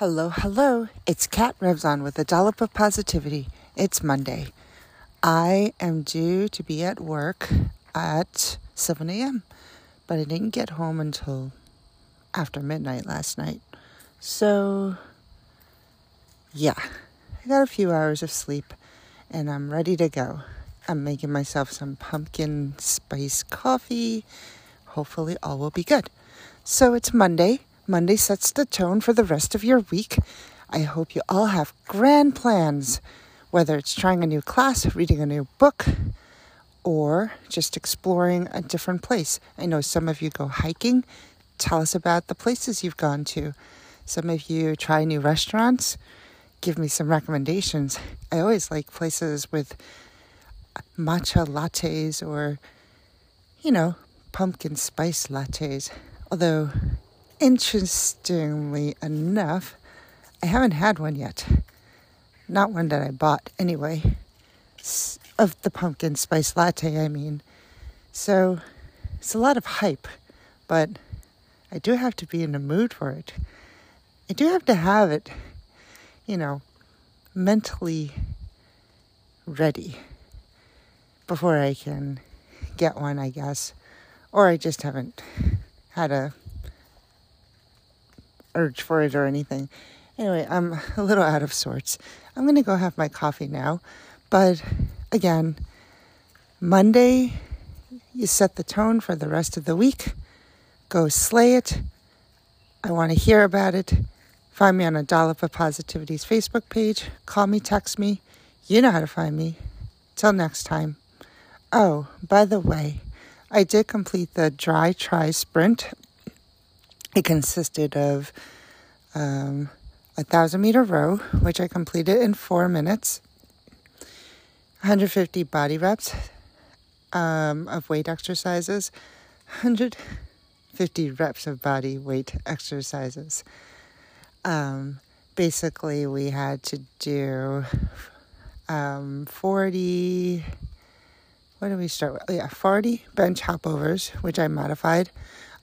Hello, hello. It's Kat Revzon with a dollop of positivity. It's Monday. I am due to be at work at 7 a.m., but I didn't get home until after midnight last night. So, yeah, I got a few hours of sleep and I'm ready to go. I'm making myself some pumpkin spice coffee. Hopefully, all will be good. So, it's Monday. Monday sets the tone for the rest of your week. I hope you all have grand plans, whether it's trying a new class, reading a new book, or just exploring a different place. I know some of you go hiking. Tell us about the places you've gone to. Some of you try new restaurants. Give me some recommendations. I always like places with matcha lattes or, you know, pumpkin spice lattes. Although Interestingly enough, I haven't had one yet. Not one that I bought, anyway. Of the pumpkin spice latte, I mean. So it's a lot of hype, but I do have to be in the mood for it. I do have to have it, you know, mentally ready before I can get one, I guess. Or I just haven't had a urge for it or anything. Anyway, I'm a little out of sorts. I'm going to go have my coffee now. But again, Monday, you set the tone for the rest of the week. Go slay it. I want to hear about it. Find me on a Dollop of Positivity's Facebook page. Call me, text me. You know how to find me. Till next time. Oh, by the way, I did complete the DriTri sprint it consisted of um, a thousand meter row, which I completed in four minutes, 150 body reps um, of weight exercises, 150 reps of body weight exercises. Um, basically, we had to do um, 40. What did we start with? Yeah, 40 bench hopovers, which I modified.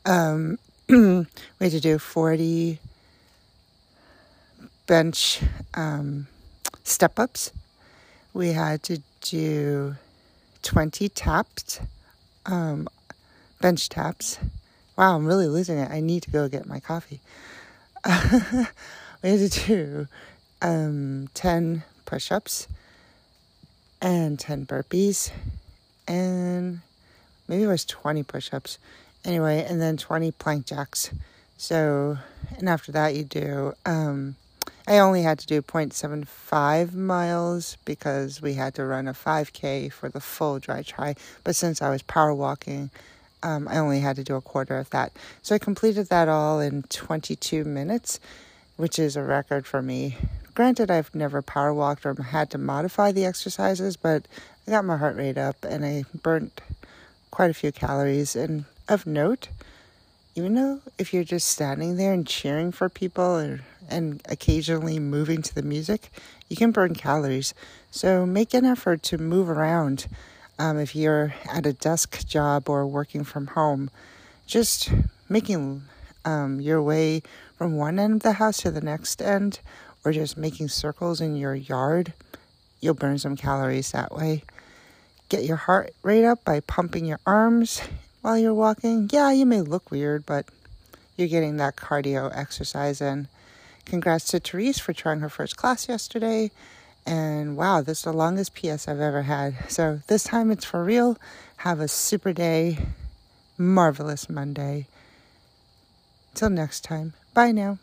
Um, we had to do 40 bench um, step ups. We had to do 20 taps, um, bench taps. Wow, I'm really losing it. I need to go get my coffee. we had to do um, 10 push ups and 10 burpees, and maybe it was 20 push ups anyway, and then 20 plank jacks. So, and after that, you do, um, I only had to do 0.75 miles because we had to run a 5K for the full DriTri. But since I was power walking, um, I only had to do a quarter of that. So I completed that all in 22 minutes, which is a record for me. Granted, I've never power walked or had to modify the exercises, but I got my heart rate up and I burnt quite a few calories. And of note, even though if you're just standing there and cheering for people or, and occasionally moving to the music, you can burn calories. So make an effort to move around. Um, if you're at a desk job or working from home, just making um, your way from one end of the house to the next end, or just making circles in your yard, you'll burn some calories that way. Get your heart rate up by pumping your arms while you're walking. Yeah, you may look weird, but you're getting that cardio exercise in. Congrats to Therese for trying her first class yesterday. And wow, this is the longest PS I've ever had. So this time it's for real. Have a super day. Marvelous Monday. Till next time. Bye now.